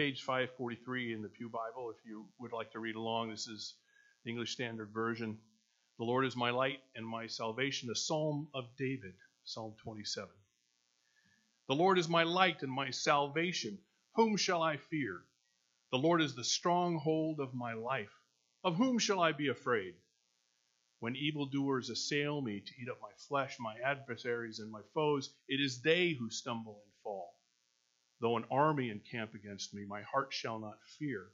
page 543 in the Pew Bible, if you would like to read along. This is the English Standard Version. The Lord is my light and my salvation, a psalm of David, Psalm 27. The Lord is my light and my salvation. Whom shall I fear? The Lord is the stronghold of my life. Of whom shall I be afraid? When evildoers assail me to eat up my flesh, my adversaries and my foes, it is they who stumble and fall. Though an army encamp against me, my heart shall not fear.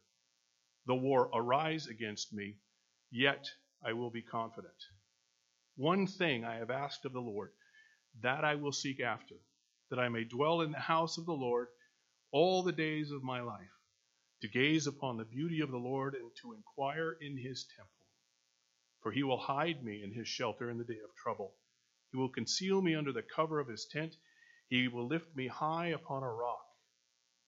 The war arise against me, yet I will be confident. One thing I have asked of the Lord, that I will seek after, that I may dwell in the house of the Lord all the days of my life, to gaze upon the beauty of the Lord and to inquire in his temple. For he will hide me in his shelter in the day of trouble. He will conceal me under the cover of his tent. He will lift me high upon a rock.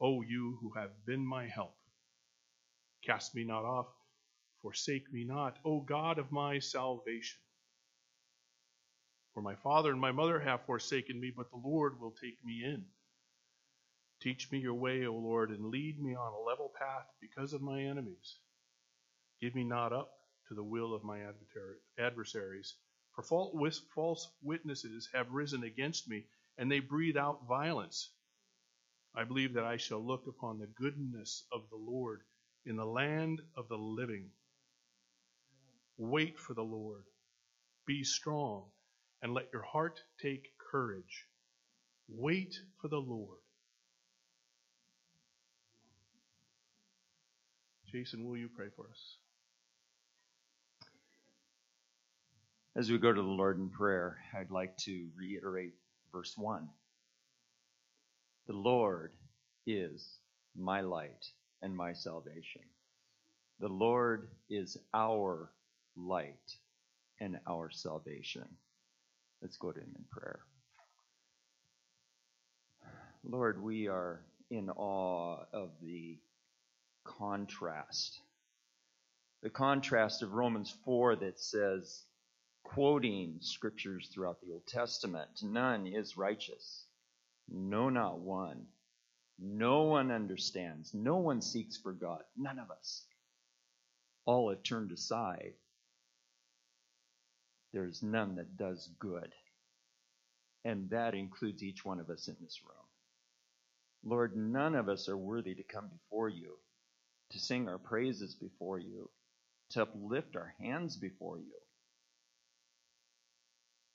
O you who have been my help. Cast me not off, forsake me not, O God of my salvation. For my father and my mother have forsaken me, but the Lord will take me in. Teach me your way, O Lord, and lead me on a level path because of my enemies. Give me not up to the will of my adversaries. For false witnesses have risen against me, and they breathe out violence. I believe that I shall look upon the goodness of the Lord in the land of the living. Wait for the Lord. Be strong, and let your heart take courage. Wait for the Lord. Jason, will you pray for us? As we go to the Lord in prayer, I'd like to reiterate verse 1. The Lord is my light and my salvation. The Lord is our light and our salvation. Let's go to Him in prayer. Lord, we are in awe of the contrast. The contrast of Romans 4 that says, quoting scriptures throughout the Old Testament. None is righteous. No, not one. No one understands. No one seeks for God. None of us. All have turned aside. There is none that does good. And that includes each one of us in this room. Lord, none of us are worthy to come before you, to sing our praises before you, to uplift our hands before you.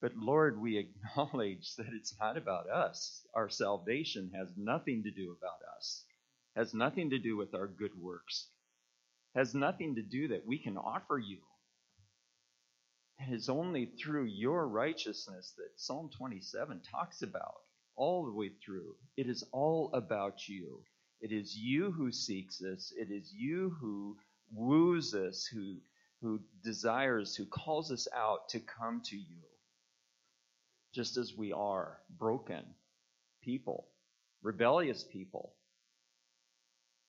But Lord, we acknowledge that it's not about us. Our salvation has nothing to do about us, has nothing to do with our good works, has nothing to do that we can offer you. It is only through your righteousness that Psalm 27 talks about all the way through. It is all about you. It is you who seeks us. It is you who woos us, who, who desires, who calls us out to come to you just as we are broken people, rebellious people.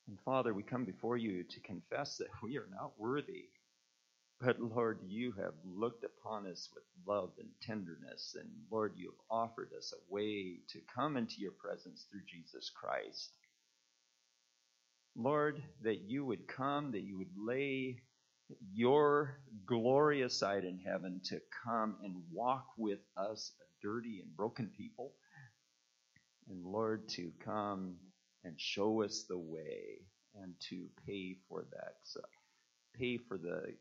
And Father, we come before you to confess that we are not worthy. But Lord, you have looked upon us with love and tenderness. And Lord, you have offered us a way to come into your presence through Jesus Christ. Lord, that you would come, that you would lay your glory aside in heaven to come and walk with us, dirty and broken people. And Lord, to come and show us the way and to pay for that, uh, pay for the,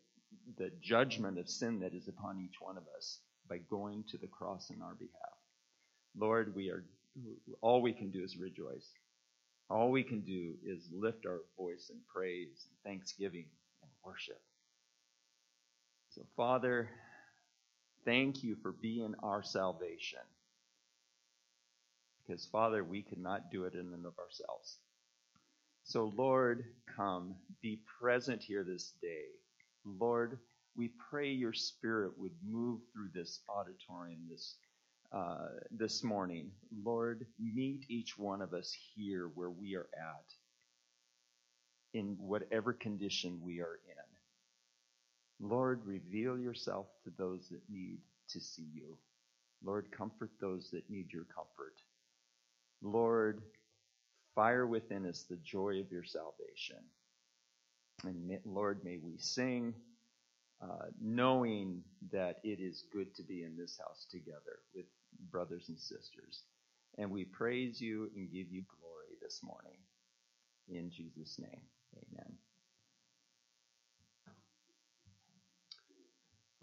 the judgment of sin that is upon each one of us by going to the cross in our behalf. Lord, we are, all we can do is rejoice. All we can do is lift our voice in praise and thanksgiving and worship. So, Father, thank you for being our salvation. Because, Father, we could not do it in and of ourselves. So, Lord, come, be present here this day. Lord, we pray your spirit would move through this auditorium this uh, this morning. Lord, meet each one of us here where we are at, in whatever condition we are in. Lord, reveal yourself to those that need to see you. Lord, comfort those that need your comfort. Lord, fire within us the joy of your salvation. And Lord, may we sing uh, knowing that it is good to be in this house together with brothers and sisters. And we praise you and give you glory this morning. In Jesus' name, amen.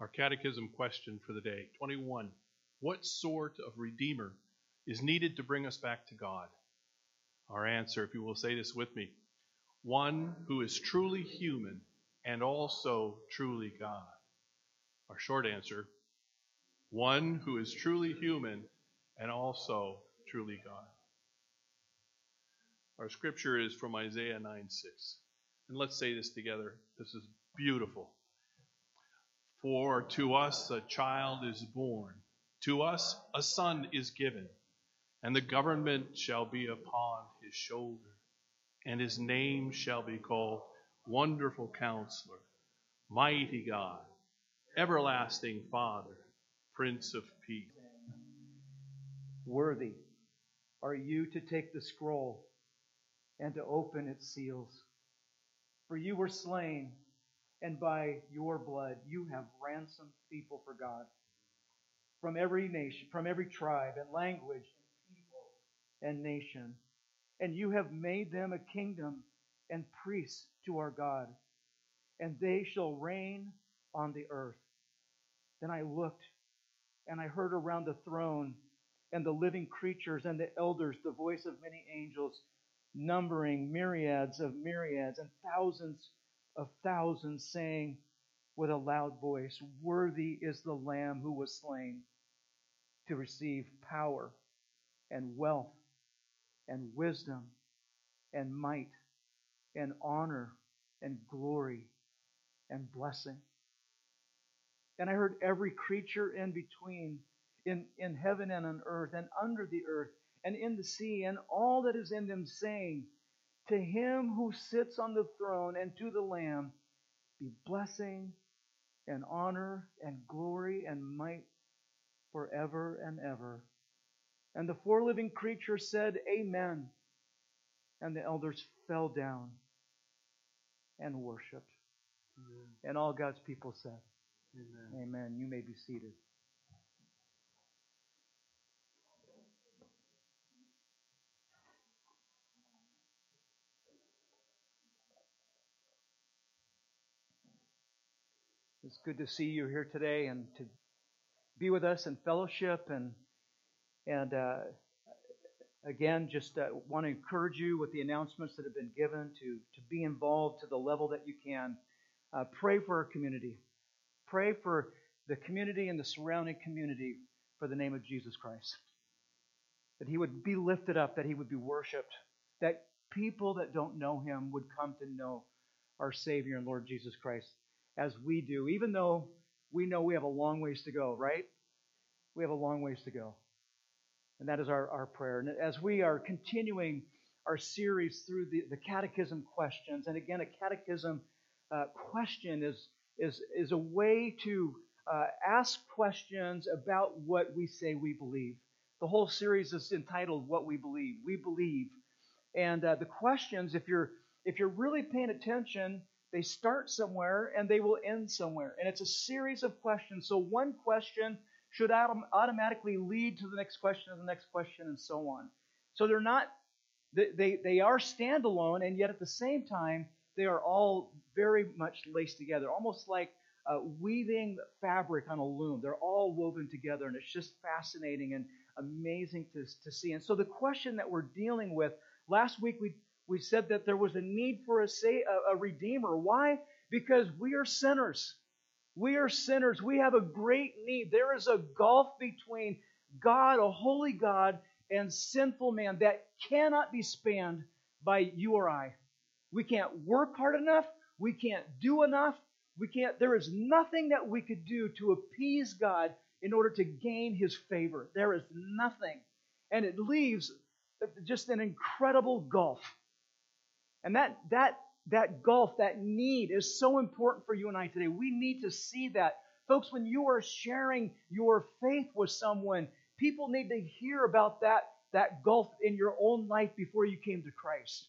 Our catechism question for the day 21. What sort of Redeemer is needed to bring us back to God? Our answer, if you will say this with me, one who is truly human and also truly God. Our short answer, one who is truly human and also truly God. Our scripture is from Isaiah 9 6. And let's say this together. This is beautiful. For to us a child is born, to us a son is given, and the government shall be upon his shoulder, and his name shall be called Wonderful Counselor, Mighty God, Everlasting Father, Prince of Peace. Worthy are you to take the scroll and to open its seals. For you were slain and by your blood you have ransomed people for God from every nation, from every tribe and language and people and nation. And you have made them a kingdom and priests to our God, and they shall reign on the earth. Then I looked, and I heard around the throne and the living creatures and the elders the voice of many angels, numbering myriads of myriads and thousands of thousands saying with a loud voice, Worthy is the Lamb who was slain to receive power and wealth and wisdom and might and honor and glory and blessing. And I heard every creature in between, in, in heaven and on earth, and under the earth, and in the sea, and all that is in them, saying, to him who sits on the throne and to the Lamb be blessing and honor and glory and might forever and ever. And the four living creatures said, Amen. And the elders fell down and worshiped. Amen. And all God's people said, Amen. Amen. You may be seated. It's good to see you here today and to be with us in fellowship and and uh, again, just uh, want to encourage you with the announcements that have been given to to be involved to the level that you can. Uh, pray for our community. Pray for the community and the surrounding community for the name of Jesus Christ. That he would be lifted up, that he would be worshiped, that people that don't know him would come to know our Savior and Lord Jesus Christ as we do, even though we know we have a long ways to go, right? We have a long ways to go. And that is our, our prayer. And as we are continuing our series through the, the catechism questions, and again, a catechism uh, question is, is, is a way to uh, ask questions about what we say we believe. The whole series is entitled What We Believe. We believe. And uh, the questions, if you're if you're really paying attention, they start somewhere and they will end somewhere. And it's a series of questions. So one question should autom- automatically lead to the next question and the next question and so on. So they're not, they, they, they are standalone, and yet at the same time, they are all very much laced together, almost like uh, weaving fabric on a loom. They're all woven together, and it's just fascinating and amazing to, to see. And so the question that we're dealing with, last week we we said that there was a need for a, say, a, a redeemer. Why? Because we are sinners. We are sinners. We have a great need. There is a gulf between God, a holy God, and sinful man that cannot be spanned by you or I. We can't work hard enough. We can't do enough. We can't, there is nothing that we could do to appease God in order to gain his favor. There is nothing. And it leaves just an incredible gulf. And that, that, that gulf, that need is so important for you and I today. We need to see that. Folks, when you are sharing your faith with someone, people need to hear about that, that gulf in your own life before you came to Christ.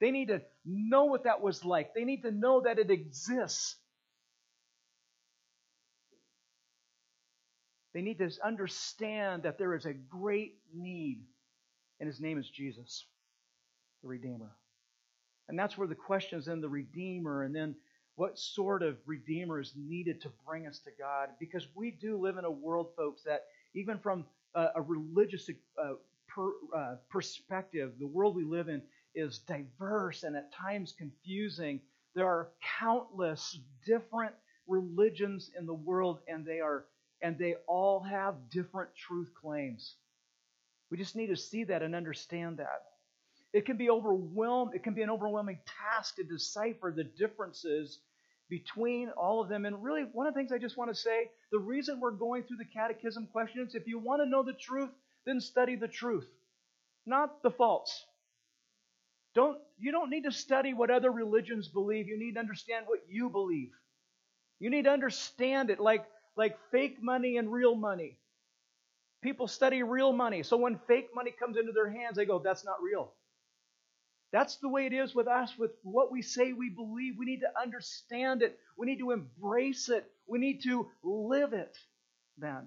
They need to know what that was like. They need to know that it exists. They need to understand that there is a great need, and his name is Jesus, the Redeemer. And that's where the question is in the Redeemer, and then what sort of Redeemer is needed to bring us to God. Because we do live in a world, folks, that even from a, a religious uh, per, uh, perspective, the world we live in is diverse and at times confusing. There are countless different religions in the world, and they are and they all have different truth claims. We just need to see that and understand that. It can be overwhelmed, it can be an overwhelming task to decipher the differences between all of them. And really, one of the things I just want to say the reason we're going through the catechism questions, if you want to know the truth, then study the truth, not the false. Don't, you don't need to study what other religions believe. You need to understand what you believe. You need to understand it like like fake money and real money. People study real money. So when fake money comes into their hands, they go, that's not real. That's the way it is with us, with what we say we believe. We need to understand it. We need to embrace it. We need to live it then.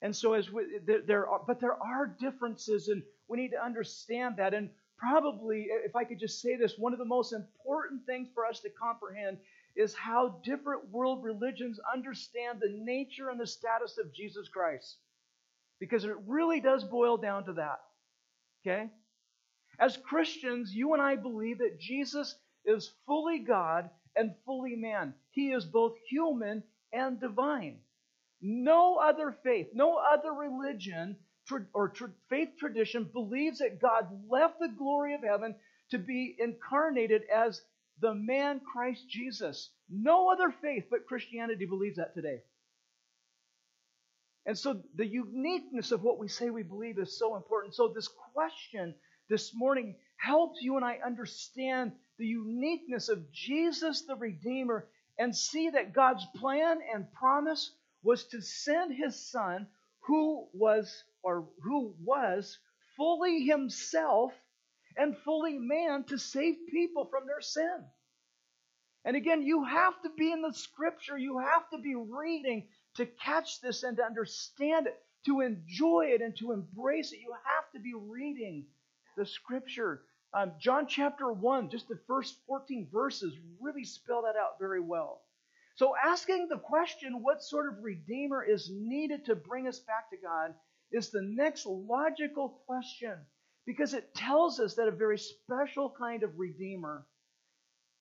And so, as we, there are, but there are differences, and we need to understand that. And probably, if I could just say this, one of the most important things for us to comprehend is how different world religions understand the nature and the status of Jesus Christ. Because it really does boil down to that. Okay? As Christians, you and I believe that Jesus is fully God and fully man. He is both human and divine. No other faith, no other religion or faith tradition believes that God left the glory of heaven to be incarnated as the man Christ Jesus. No other faith but Christianity believes that today. And so the uniqueness of what we say we believe is so important. So this question this morning helps you and I understand the uniqueness of Jesus the Redeemer and see that God's plan and promise was to send his son who was or who was fully himself and fully man to save people from their sin. And again, you have to be in the scripture, you have to be reading to catch this and to understand it, to enjoy it and to embrace it. You have to be reading the scripture. Um, John chapter 1, just the first 14 verses, really spell that out very well. So, asking the question, what sort of Redeemer is needed to bring us back to God, is the next logical question because it tells us that a very special kind of Redeemer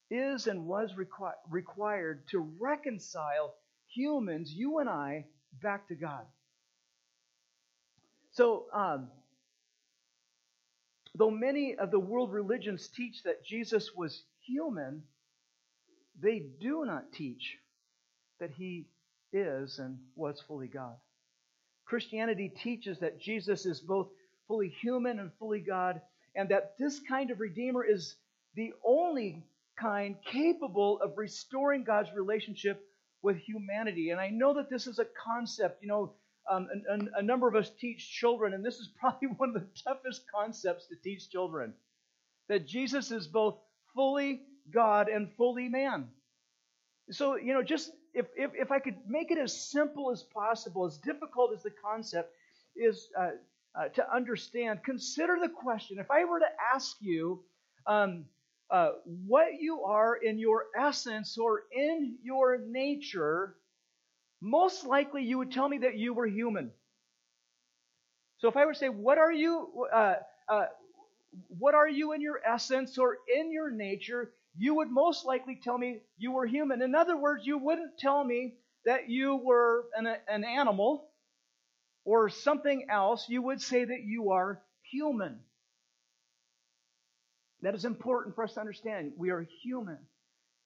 is and was requi- required to reconcile humans, you and I, back to God. So, um, though many of the world religions teach that Jesus was human, they do not teach that he is and was fully God. Christianity teaches that Jesus is both fully human and fully God, and that this kind of Redeemer is the only kind capable of restoring God's relationship with humanity. And I know that this is a concept, you know, um, a, a number of us teach children, and this is probably one of the toughest concepts to teach children that Jesus is both fully God and fully man. So, you know, just if, if, if I could make it as simple as possible, as difficult as the concept is uh, uh, to understand, consider the question. If I were to ask you, um, uh, what you are in your essence or in your nature, most likely you would tell me that you were human. So if I were to say, what are you, uh, uh, what are you in your essence or in your nature, you would most likely tell me you were human. In other words, you wouldn't tell me that you were an, an animal or something else. You would say that you are human. That is important for us to understand. We are human.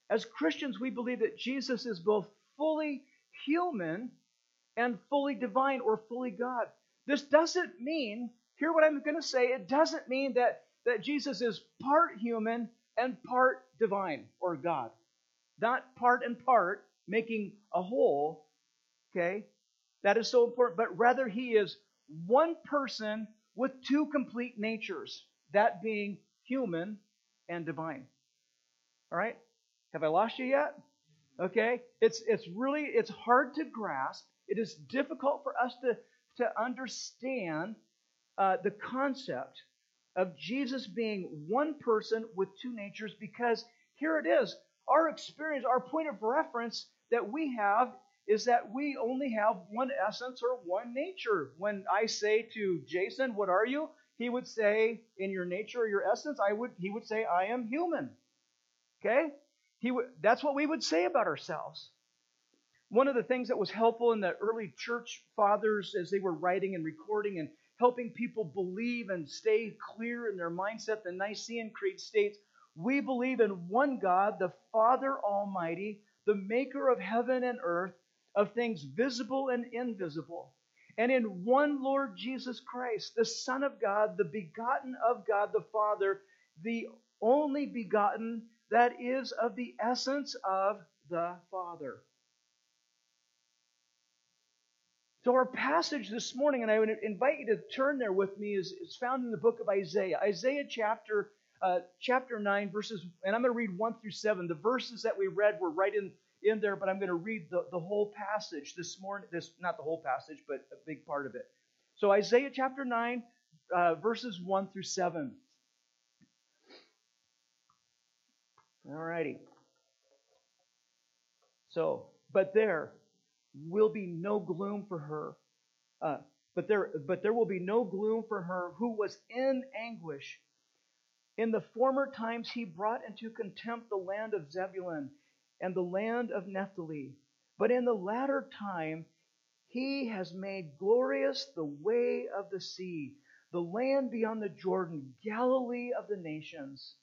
As Christians, we believe that Jesus is both fully human and fully divine or fully God. This doesn't mean, hear what I'm going to say, it doesn't mean that, that Jesus is part human and part divine or God. Not part and part, making a whole, okay? That is so important, but rather he is one person with two complete natures, that being human and divine. All right? Have I lost you yet? Okay? It's it's really it's hard to grasp. It is difficult for us to to understand uh, the concept of Jesus being one person with two natures because here it is. Our experience, our point of reference that we have is that we only have one essence or one nature. When I say to Jason, "What are you?" he would say, "In your nature or your essence," I would he would say, "I am human." Okay? He would that's what we would say about ourselves. One of the things that was helpful in the early church fathers as they were writing and recording and helping people believe and stay clear in their mindset, the Nicene Creed states, We believe in one God, the Father Almighty, the maker of heaven and earth, of things visible and invisible, and in one Lord Jesus Christ, the Son of God, the begotten of God the Father, the only begotten that is of the essence of the Father. So, our passage this morning, and I would invite you to turn there with me, is, is found in the book of Isaiah. Isaiah chapter, uh, chapter 9, verses, and I'm going to read 1 through 7. The verses that we read were right in, in there, but I'm going to read the, the whole passage this morning. This Not the whole passage, but a big part of it. So, Isaiah chapter 9, uh, verses 1 through 7. All righty. So, but there will be no gloom for her. Uh, but there, but there will be no gloom for her who was in anguish. In the former times, he brought into contempt the land of Zebulun and the land of Naphtali. But in the latter time, he has made glorious the way of the sea, the land beyond the Jordan, Galilee of the nations.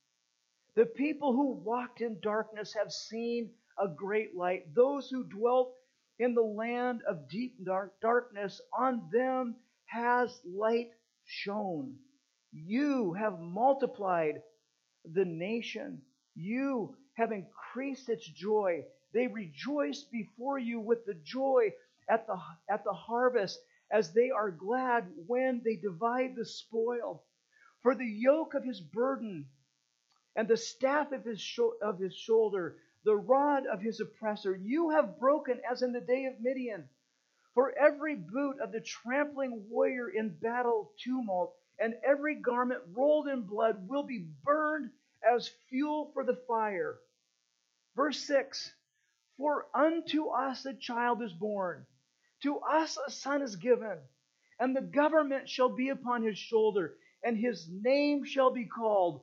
The people who walked in darkness have seen a great light. Those who dwelt in the land of deep dark darkness, on them has light shone. You have multiplied the nation. You have increased its joy. They rejoice before you with the joy at the, at the harvest as they are glad when they divide the spoil. For the yoke of his burden and the staff of his, sho- of his shoulder, the rod of his oppressor, you have broken as in the day of Midian. For every boot of the trampling warrior in battle tumult, and every garment rolled in blood will be burned as fuel for the fire. Verse 6 For unto us a child is born, to us a son is given, and the government shall be upon his shoulder, and his name shall be called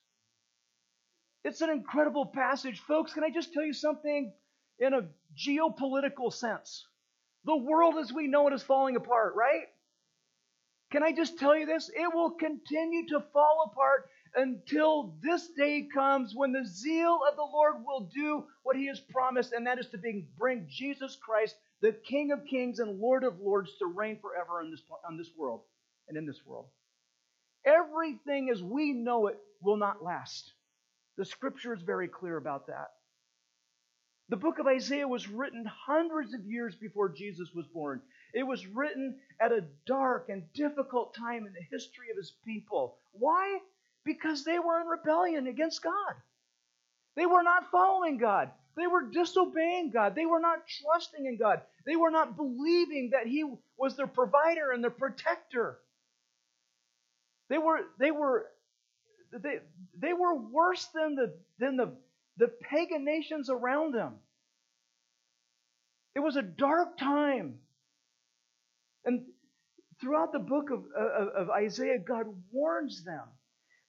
It's an incredible passage. Folks, can I just tell you something in a geopolitical sense? The world as we know it is falling apart, right? Can I just tell you this? It will continue to fall apart until this day comes when the zeal of the Lord will do what he has promised, and that is to bring Jesus Christ, the King of kings and Lord of lords, to reign forever in this, on this world and in this world. Everything as we know it will not last. The scripture is very clear about that. The book of Isaiah was written hundreds of years before Jesus was born. It was written at a dark and difficult time in the history of his people. Why? Because they were in rebellion against God. They were not following God. They were disobeying God. They were not trusting in God. They were not believing that He was their provider and their protector. They were, they were, they, they were worse than the, than the, the pagan nations around them. It was a dark time. And throughout the book of, of, of, Isaiah, God warns them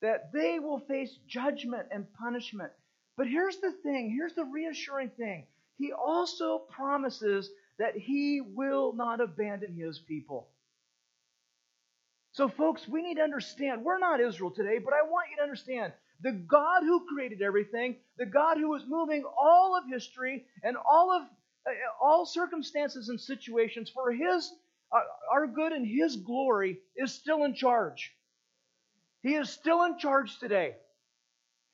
that they will face judgment and punishment. But here's the thing here's the reassuring thing. He also promises that He will not abandon His people. So, folks, we need to understand we're not Israel today, but I want you to understand the God who created everything, the God who is moving all of history and all of uh, all circumstances and situations for His uh, our good and His glory is still in charge. He is still in charge today.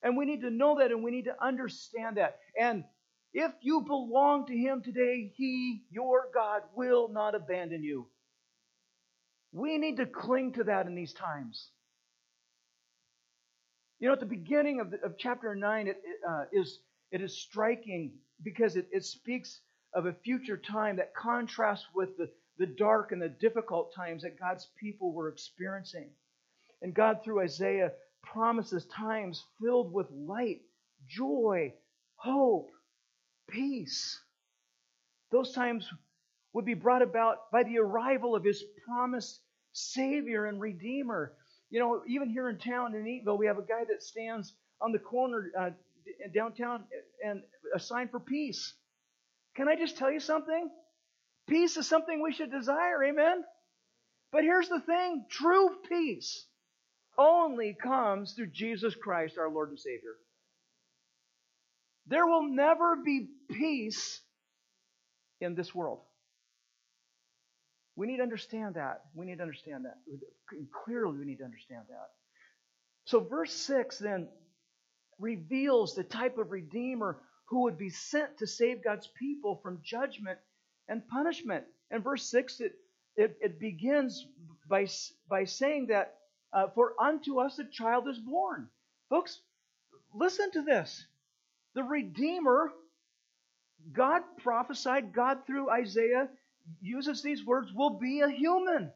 And we need to know that and we need to understand that. And if you belong to Him today, He, your God, will not abandon you. We need to cling to that in these times. You know, at the beginning of, the, of chapter 9, it, uh, is, it is striking because it, it speaks of a future time that contrasts with the, the dark and the difficult times that God's people were experiencing. And God, through Isaiah, promises times filled with light, joy, hope, peace. Those times would be brought about by the arrival of his promised Savior and Redeemer. You know, even here in town in Eatonville, we have a guy that stands on the corner uh, downtown and a sign for peace. Can I just tell you something? Peace is something we should desire, amen? But here's the thing true peace only comes through Jesus Christ, our Lord and Savior. There will never be peace in this world. We need to understand that. We need to understand that. Clearly, we need to understand that. So, verse 6 then reveals the type of Redeemer who would be sent to save God's people from judgment and punishment. And verse 6, it, it, it begins by, by saying that, uh, For unto us a child is born. Folks, listen to this. The Redeemer, God prophesied, God through Isaiah uses these words, will be a human.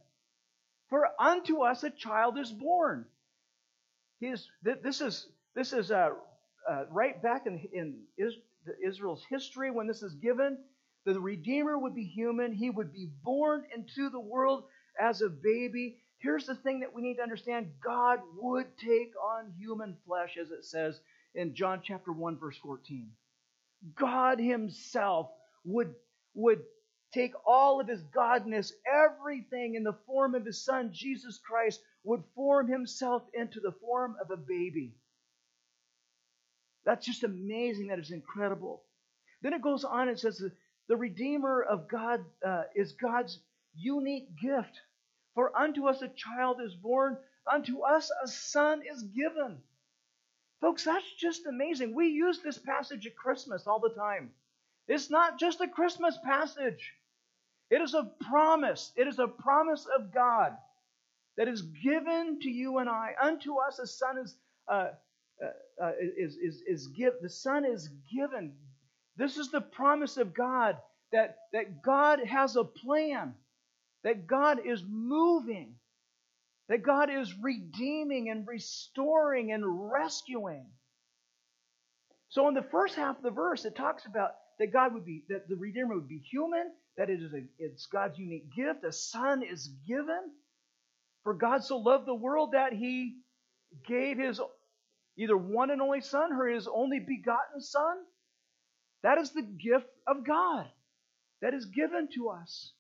For unto us a child is born. He is, this is, this is uh, uh, right back in, in Israel's history when this is given. The Redeemer would be human. He would be born into the world as a baby. Here's the thing that we need to understand God would take on human flesh, as it says in John chapter 1, verse 14. God Himself would, would take all of his godness, everything in the form of his son, Jesus Christ, would form himself into the form of a baby. That's just amazing. That is incredible. Then it goes on and says the Redeemer of God uh, is God's unique gift. For unto us a child is born, unto us a son is given. Folks, that's just amazing. We use this passage at Christmas all the time. It's not just a Christmas passage. It is a promise. It is a promise of God that is given to you and I. Unto us a son is uh, uh, uh, is is is give. The son is given. This is the promise of God that that God has a plan, that God is moving, that God is redeeming and restoring and rescuing. So in the first half of the verse, it talks about that God would be that the Redeemer would be human that it is a, it's God's unique gift. A son is given. For God so loved the world that he gave his either one and only son or his only begotten son. That is the gift of God that is given to us.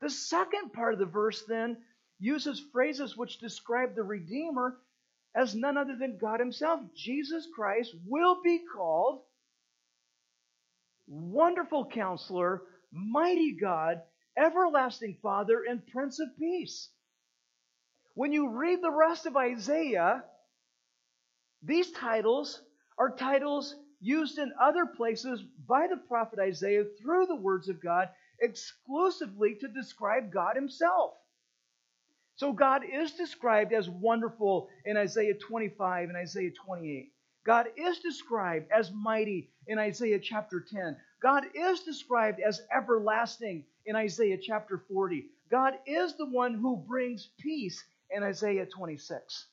The second part of the verse then uses phrases which describe the Redeemer as none other than God Himself. Jesus Christ will be called Wonderful Counselor, mighty God, everlasting Father, and Prince of Peace. When you read the rest of Isaiah, these titles are titles used in other places by the prophet Isaiah through the words of God exclusively to describe God Himself. So God is described as wonderful in Isaiah 25 and Isaiah 28. God is described as mighty in Isaiah chapter 10. God is described as everlasting in Isaiah chapter 40. God is the one who brings peace in Isaiah 26.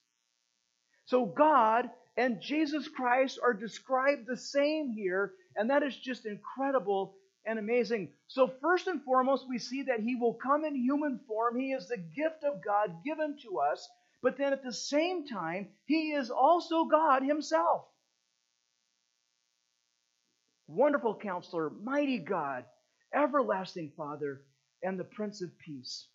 So God and Jesus Christ are described the same here, and that is just incredible and amazing. So, first and foremost, we see that he will come in human form. He is the gift of God given to us, but then at the same time, he is also God himself. Wonderful counselor, mighty God, everlasting Father, and the Prince of Peace.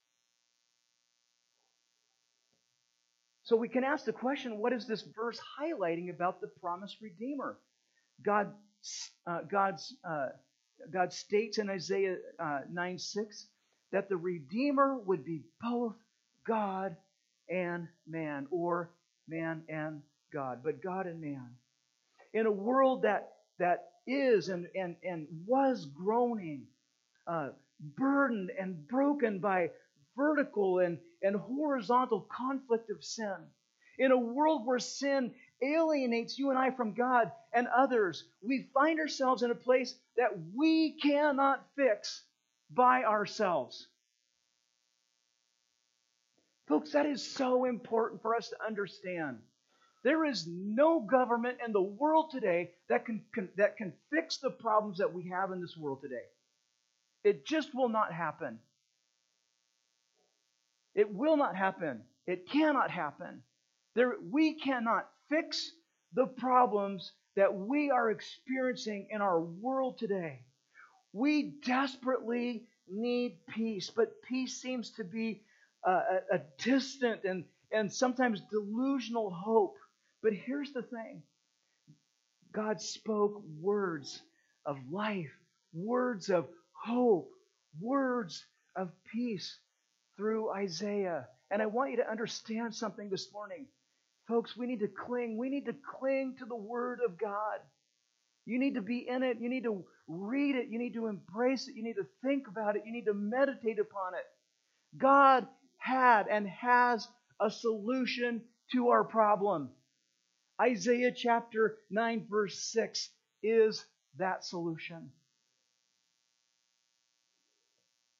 So we can ask the question what is this verse highlighting about the promised Redeemer? God, uh, God's, uh, God states in Isaiah uh, 9 6 that the Redeemer would be both God and man, or man and God, but God and man. In a world that, that is and, and, and was groaning, uh, burdened and broken by vertical and, and horizontal conflict of sin. In a world where sin alienates you and I from God and others, we find ourselves in a place that we cannot fix by ourselves. Folks, that is so important for us to understand. There is no government in the world today that can, can, that can fix the problems that we have in this world today. It just will not happen. It will not happen. It cannot happen. There, we cannot fix the problems that we are experiencing in our world today. We desperately need peace, but peace seems to be a, a, a distant and, and sometimes delusional hope. But here's the thing God spoke words of life, words of hope, words of peace through Isaiah. And I want you to understand something this morning. Folks, we need to cling. We need to cling to the Word of God. You need to be in it. You need to read it. You need to embrace it. You need to think about it. You need to meditate upon it. God had and has a solution to our problem. Isaiah chapter 9, verse 6 is that solution.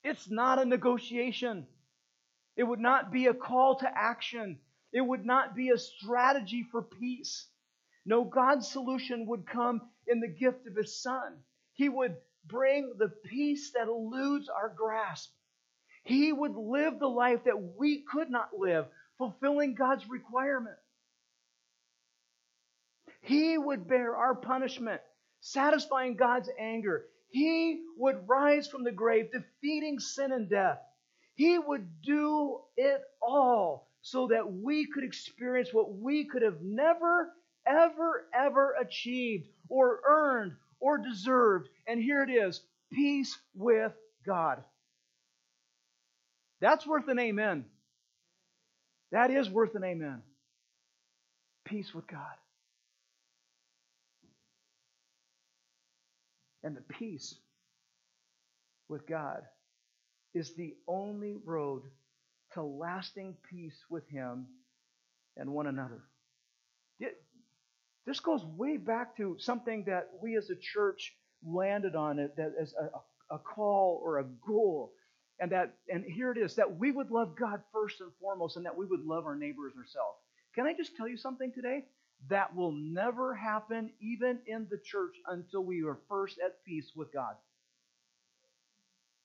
It's not a negotiation. It would not be a call to action. It would not be a strategy for peace. No, God's solution would come in the gift of His Son. He would bring the peace that eludes our grasp. He would live the life that we could not live, fulfilling God's requirement. He would bear our punishment, satisfying God's anger. He would rise from the grave, defeating sin and death. He would do it all so that we could experience what we could have never, ever, ever achieved or earned or deserved. And here it is peace with God. That's worth an amen. That is worth an amen. Peace with God. And the peace with God is the only road to lasting peace with Him and one another. This goes way back to something that we as a church landed on it as a, a call or a goal. And that and here it is that we would love God first and foremost and that we would love our neighbors ourselves. Can I just tell you something today? That will never happen even in the church until we are first at peace with God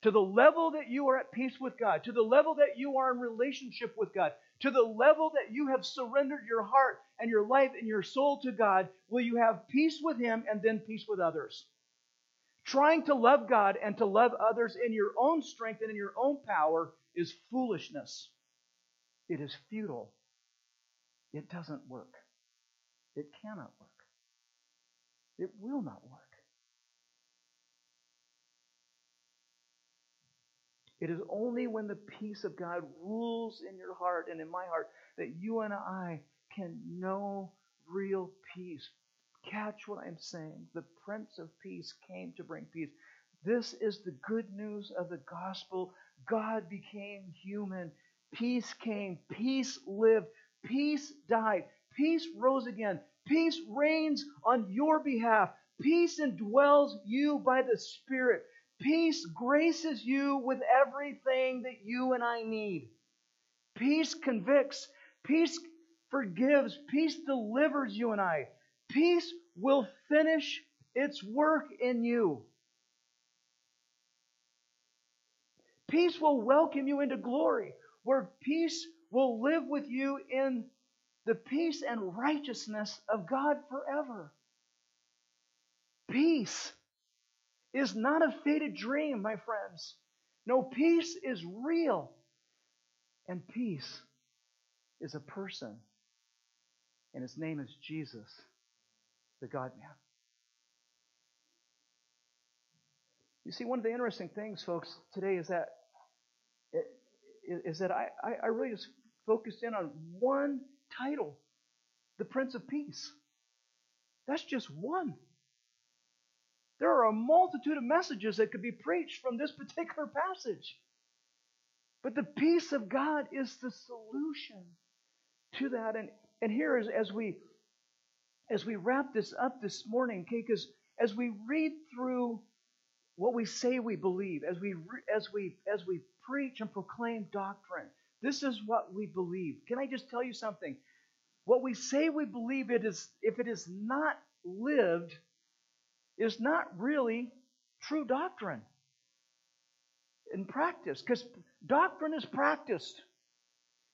to the level that you are at peace with God, to the level that you are in relationship with God, to the level that you have surrendered your heart and your life and your soul to God, will you have peace with Him and then peace with others. Trying to love God and to love others in your own strength and in your own power is foolishness. It is futile. It doesn't work. It cannot work. It will not work. It is only when the peace of God rules in your heart and in my heart that you and I can know real peace. Catch what I'm saying. The Prince of Peace came to bring peace. This is the good news of the gospel. God became human. Peace came. Peace lived. Peace died. Peace rose again. Peace reigns on your behalf. Peace indwells you by the Spirit. Peace graces you with everything that you and I need. Peace convicts. Peace forgives. Peace delivers you and I. Peace will finish its work in you. Peace will welcome you into glory, where peace will live with you in the peace and righteousness of God forever. Peace is not a faded dream, my friends. No, peace is real. And peace is a person. And his name is Jesus, the God man. You see, one of the interesting things, folks, today is that is that I, I really just focused in on one title, the Prince of Peace. That's just one. There are a multitude of messages that could be preached from this particular passage. But the peace of God is the solution to that. And, and here as, as we as we wrap this up this morning, okay, because as we read through what we say we believe, as we as we as we preach and proclaim doctrine, this is what we believe. Can I just tell you something? What we say we believe it is if it is not lived, is not really true doctrine in practice, because doctrine is practiced.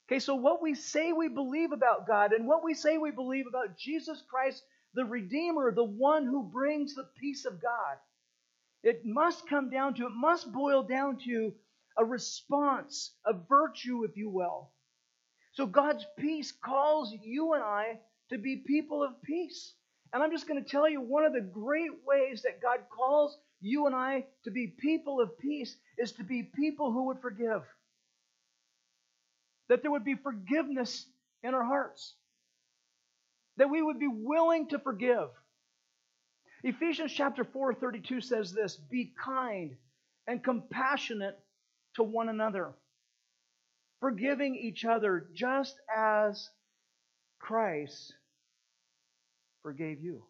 Okay, so what we say we believe about God and what we say we believe about Jesus Christ, the Redeemer, the one who brings the peace of God, it must come down to, it must boil down to a response, a virtue, if you will. So God's peace calls you and I to be people of peace. And I'm just going to tell you one of the great ways that God calls you and I to be people of peace is to be people who would forgive. That there would be forgiveness in our hearts. That we would be willing to forgive. Ephesians chapter 4, 32 says this Be kind and compassionate to one another, forgiving each other just as Christ forgave you.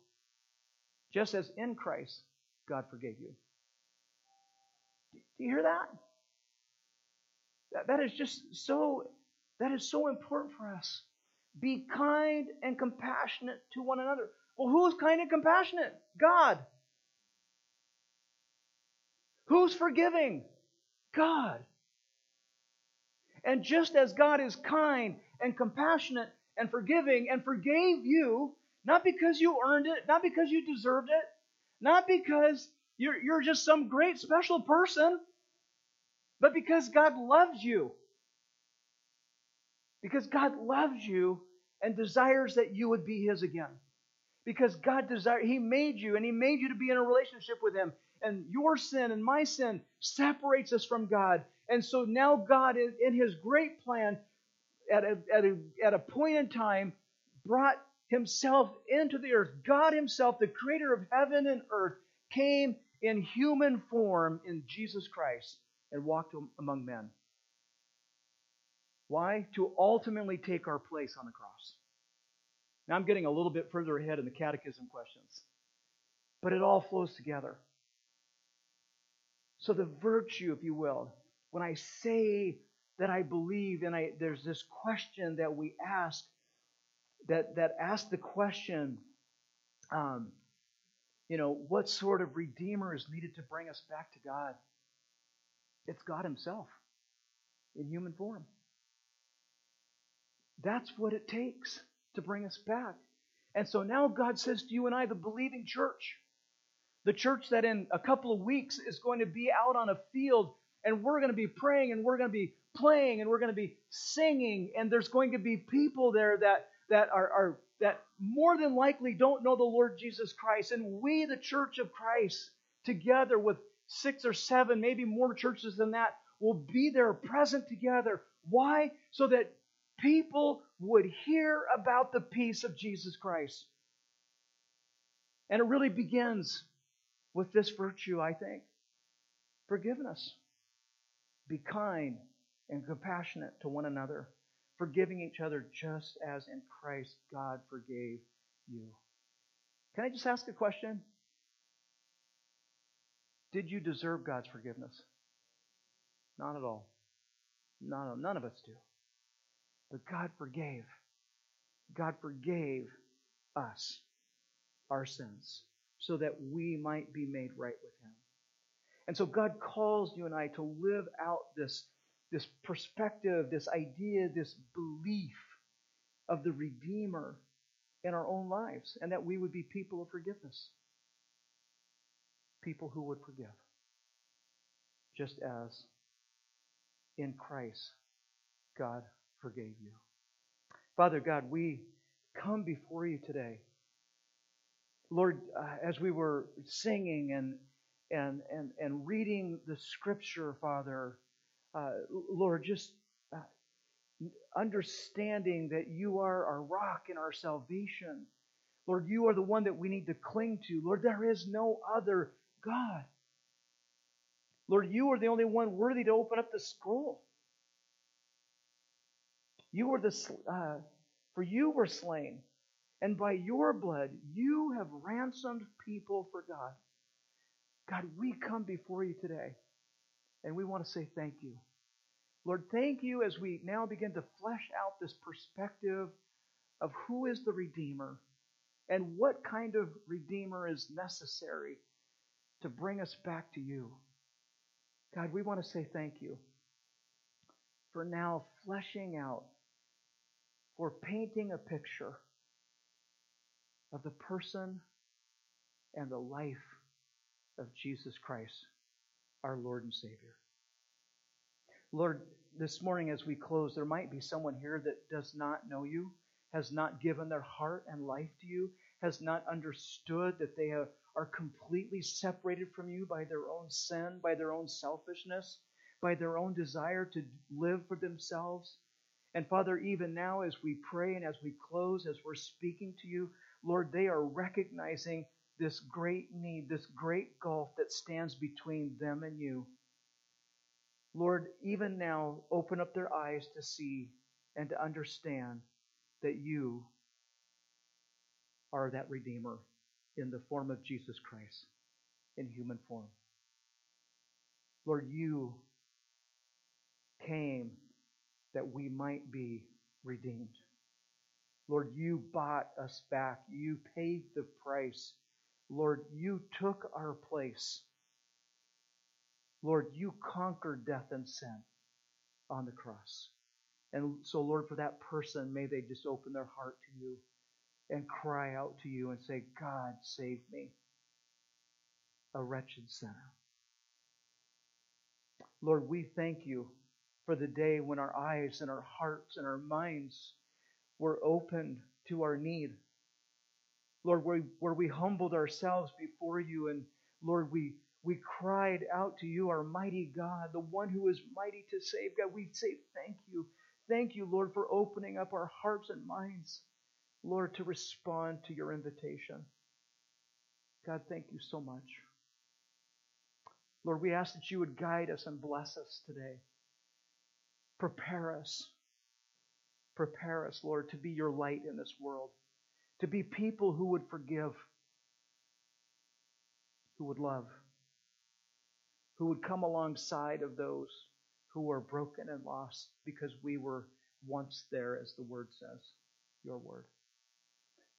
Just as in Christ, God forgave you. Do you hear that? that? That is just so, that is so important for us. Be kind and compassionate to one another. Well, who's kind and compassionate? God. Who's forgiving? God. And just as God is kind and compassionate and forgiving and forgave you, not because you earned it, not because you deserved it, not because you're, you're just some great special person, but because God loves you. Because God loves you and desires that you would be His again. Because God desires, He made you and He made you to be in a relationship with Him. And your sin and my sin separates us from God. And so now God, in His great plan, at a, at a, at a point in time, brought himself into the earth. God himself, the creator of heaven and earth, came in human form in Jesus Christ and walked among men. Why? To ultimately take our place on the cross. Now I'm getting a little bit further ahead in the catechism questions, but it all flows together. So the virtue, if you will, when I say that I believe, and I, there's this question that we ask that, that ask the question, um, you know, what sort of Redeemer is needed to bring us back to God? It's God Himself in human form. That's what it takes to bring us back. And so now God says to you and I, the believing church, the church that in a couple of weeks is going to be out on a field and we're going to be praying and we're going to be playing and we're going to be singing and there's going to be people there that that are, are that more than likely don't know the Lord Jesus Christ. And we, the church of Christ, together with six or seven, maybe more churches than that, will be there present together. Why? So that people would hear about the peace of Jesus Christ. And it really begins with this virtue, I think forgiveness. Be kind and compassionate to one another forgiving each other just as in Christ God forgave you. Can I just ask a question? Did you deserve God's forgiveness? Not at all. None, none of us do. But God forgave. God forgave us our sins so that we might be made right with Him. And so God calls you and I to live out this, this perspective, this idea, this belief of the Redeemer in our own lives, and that we would be people of forgiveness. People who would forgive. Just as in Christ, God forgave you. Father God, we come before you today. Lord, uh, as we were singing and and and and reading the Scripture, Father, uh, Lord, just uh, understanding that you are our rock and our salvation. Lord, you are the one that we need to cling to. Lord, there is no other God. Lord, you are the only one worthy to open up the scroll. You were the uh, for you were slain, and by your blood you have ransomed people for God. God, we come before you today, and we want to say thank you. Lord, thank you as we now begin to flesh out this perspective of who is the Redeemer and what kind of Redeemer is necessary to bring us back to you. God, we want to say thank you for now fleshing out for painting a picture of the person and the life of Jesus Christ, our Lord and Savior. Lord, this morning as we close, there might be someone here that does not know you, has not given their heart and life to you, has not understood that they have, are completely separated from you by their own sin, by their own selfishness, by their own desire to live for themselves. And Father, even now as we pray and as we close, as we're speaking to you, Lord, they are recognizing this great need, this great gulf that stands between them and you. Lord, even now, open up their eyes to see and to understand that you are that Redeemer in the form of Jesus Christ in human form. Lord, you came that we might be redeemed. Lord, you bought us back. You paid the price. Lord, you took our place. Lord, you conquered death and sin on the cross. And so, Lord, for that person, may they just open their heart to you and cry out to you and say, God, save me, a wretched sinner. Lord, we thank you for the day when our eyes and our hearts and our minds were opened to our need. Lord, where, where we humbled ourselves before you and Lord, we, we cried out to you, our mighty God, the one who is mighty to save. God, we say thank you. Thank you, Lord, for opening up our hearts and minds, Lord, to respond to your invitation. God, thank you so much. Lord, we ask that you would guide us and bless us today. Prepare us. Prepare us, Lord, to be your light in this world, to be people who would forgive, who would love, who would come alongside of those who are broken and lost because we were once there, as the word says, your word.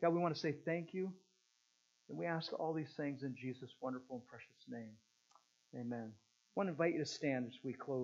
God, we want to say thank you, and we ask all these things in Jesus' wonderful and precious name. Amen. I want to invite you to stand as we close.